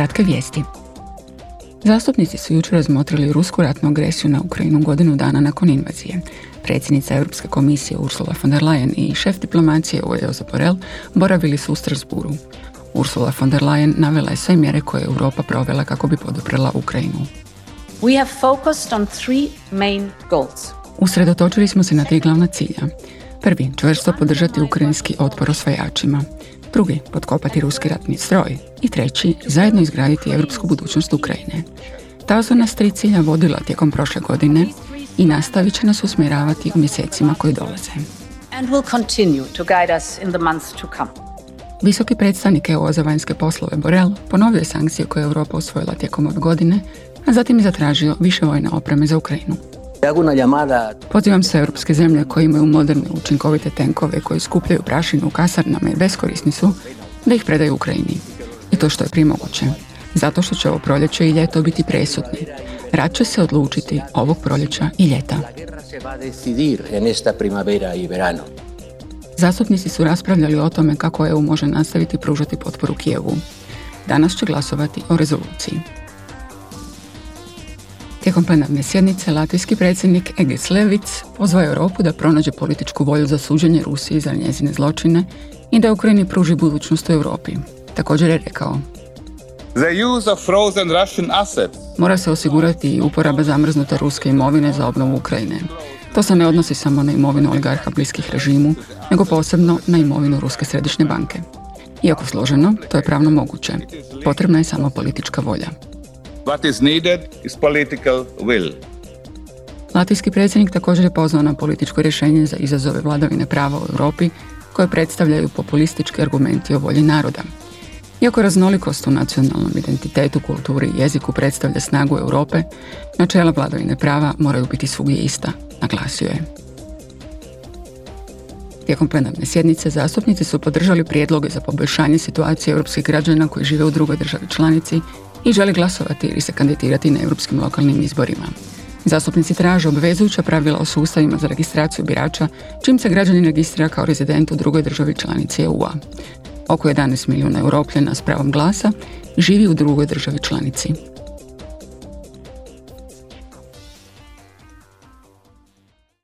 Kratke vijesti. Zastupnici su jučer razmotrili rusku ratnu agresiju na Ukrajinu godinu dana nakon invazije. Predsjednica Europske komisije Ursula von der Leyen i šef diplomacije UE Josep Borrell boravili su u Strasburu. Ursula von der Leyen navela je sve mjere koje je Europa provela kako bi poduprela Ukrajinu. We have focused on three main goals. Usredotočili smo se na tri glavna cilja. Prvi, čvrsto podržati ukrajinski otpor osvajačima. Drugi, potkopati ruski ratni stroj. I treći, zajedno izgraditi europsku budućnost Ukrajine. Ta su nas tri cilja vodila tijekom prošle godine i nastavit će nas usmjeravati u mjesecima koji dolaze. And will continue to guide us in the months to come. Visoki predstavnik EU za vanjske poslove Borel ponovio je sankcije koje je Europa usvojila tijekom ove godine, a zatim je zatražio više vojne opreme za Ukrajinu. Pozivam se europske zemlje koje imaju moderne učinkovite tenkove koji skupljaju prašinu u kasarnama i beskorisni su, da ih predaju Ukrajini. I to što je prije moguće. Zato što će ovo proljeće i ljeto biti presudni. Rat će se odlučiti ovog proljeća i ljeta. Zastupnici su raspravljali o tome kako EU može nastaviti pružati potporu Kijevu. Danas će glasovati o rezoluciji. Tijekom plenarne sjednice latvijski predsjednik Egis Levic pozvao Europu da pronađe političku volju za suđenje Rusiji za njezine zločine i da Ukrajini pruži budućnost u Europi. Također je rekao The use of frozen Russian assets. Mora se osigurati i uporaba zamrznute ruske imovine za obnovu Ukrajine. To se ne odnosi samo na imovinu oligarha bliskih režimu, nego posebno na imovinu Ruske središnje banke. Iako složeno, to je pravno moguće. Potrebna je samo politička volja. What is needed is political will. Latvijski predsjednik također je pozvao na političko rješenje za izazove vladavine prava u Europi koje predstavljaju populistički argumenti o volji naroda. Iako raznolikost u nacionalnom identitetu, kulturi i jeziku predstavlja snagu Europe, načela vladavine prava moraju biti svugdje ista, naglasio je. Tijekom plenarne sjednice zastupnici su podržali prijedloge za poboljšanje situacije europskih građana koji žive u drugoj državi članici i žele glasovati ili se kandidirati na europskim lokalnim izborima. Zastupnici traže obvezujuća pravila o sustavima za registraciju birača, čim se građanin registrira kao rezident u drugoj državi članici EU-a. Oko 11 milijuna europljena s pravom glasa živi u drugoj državi članici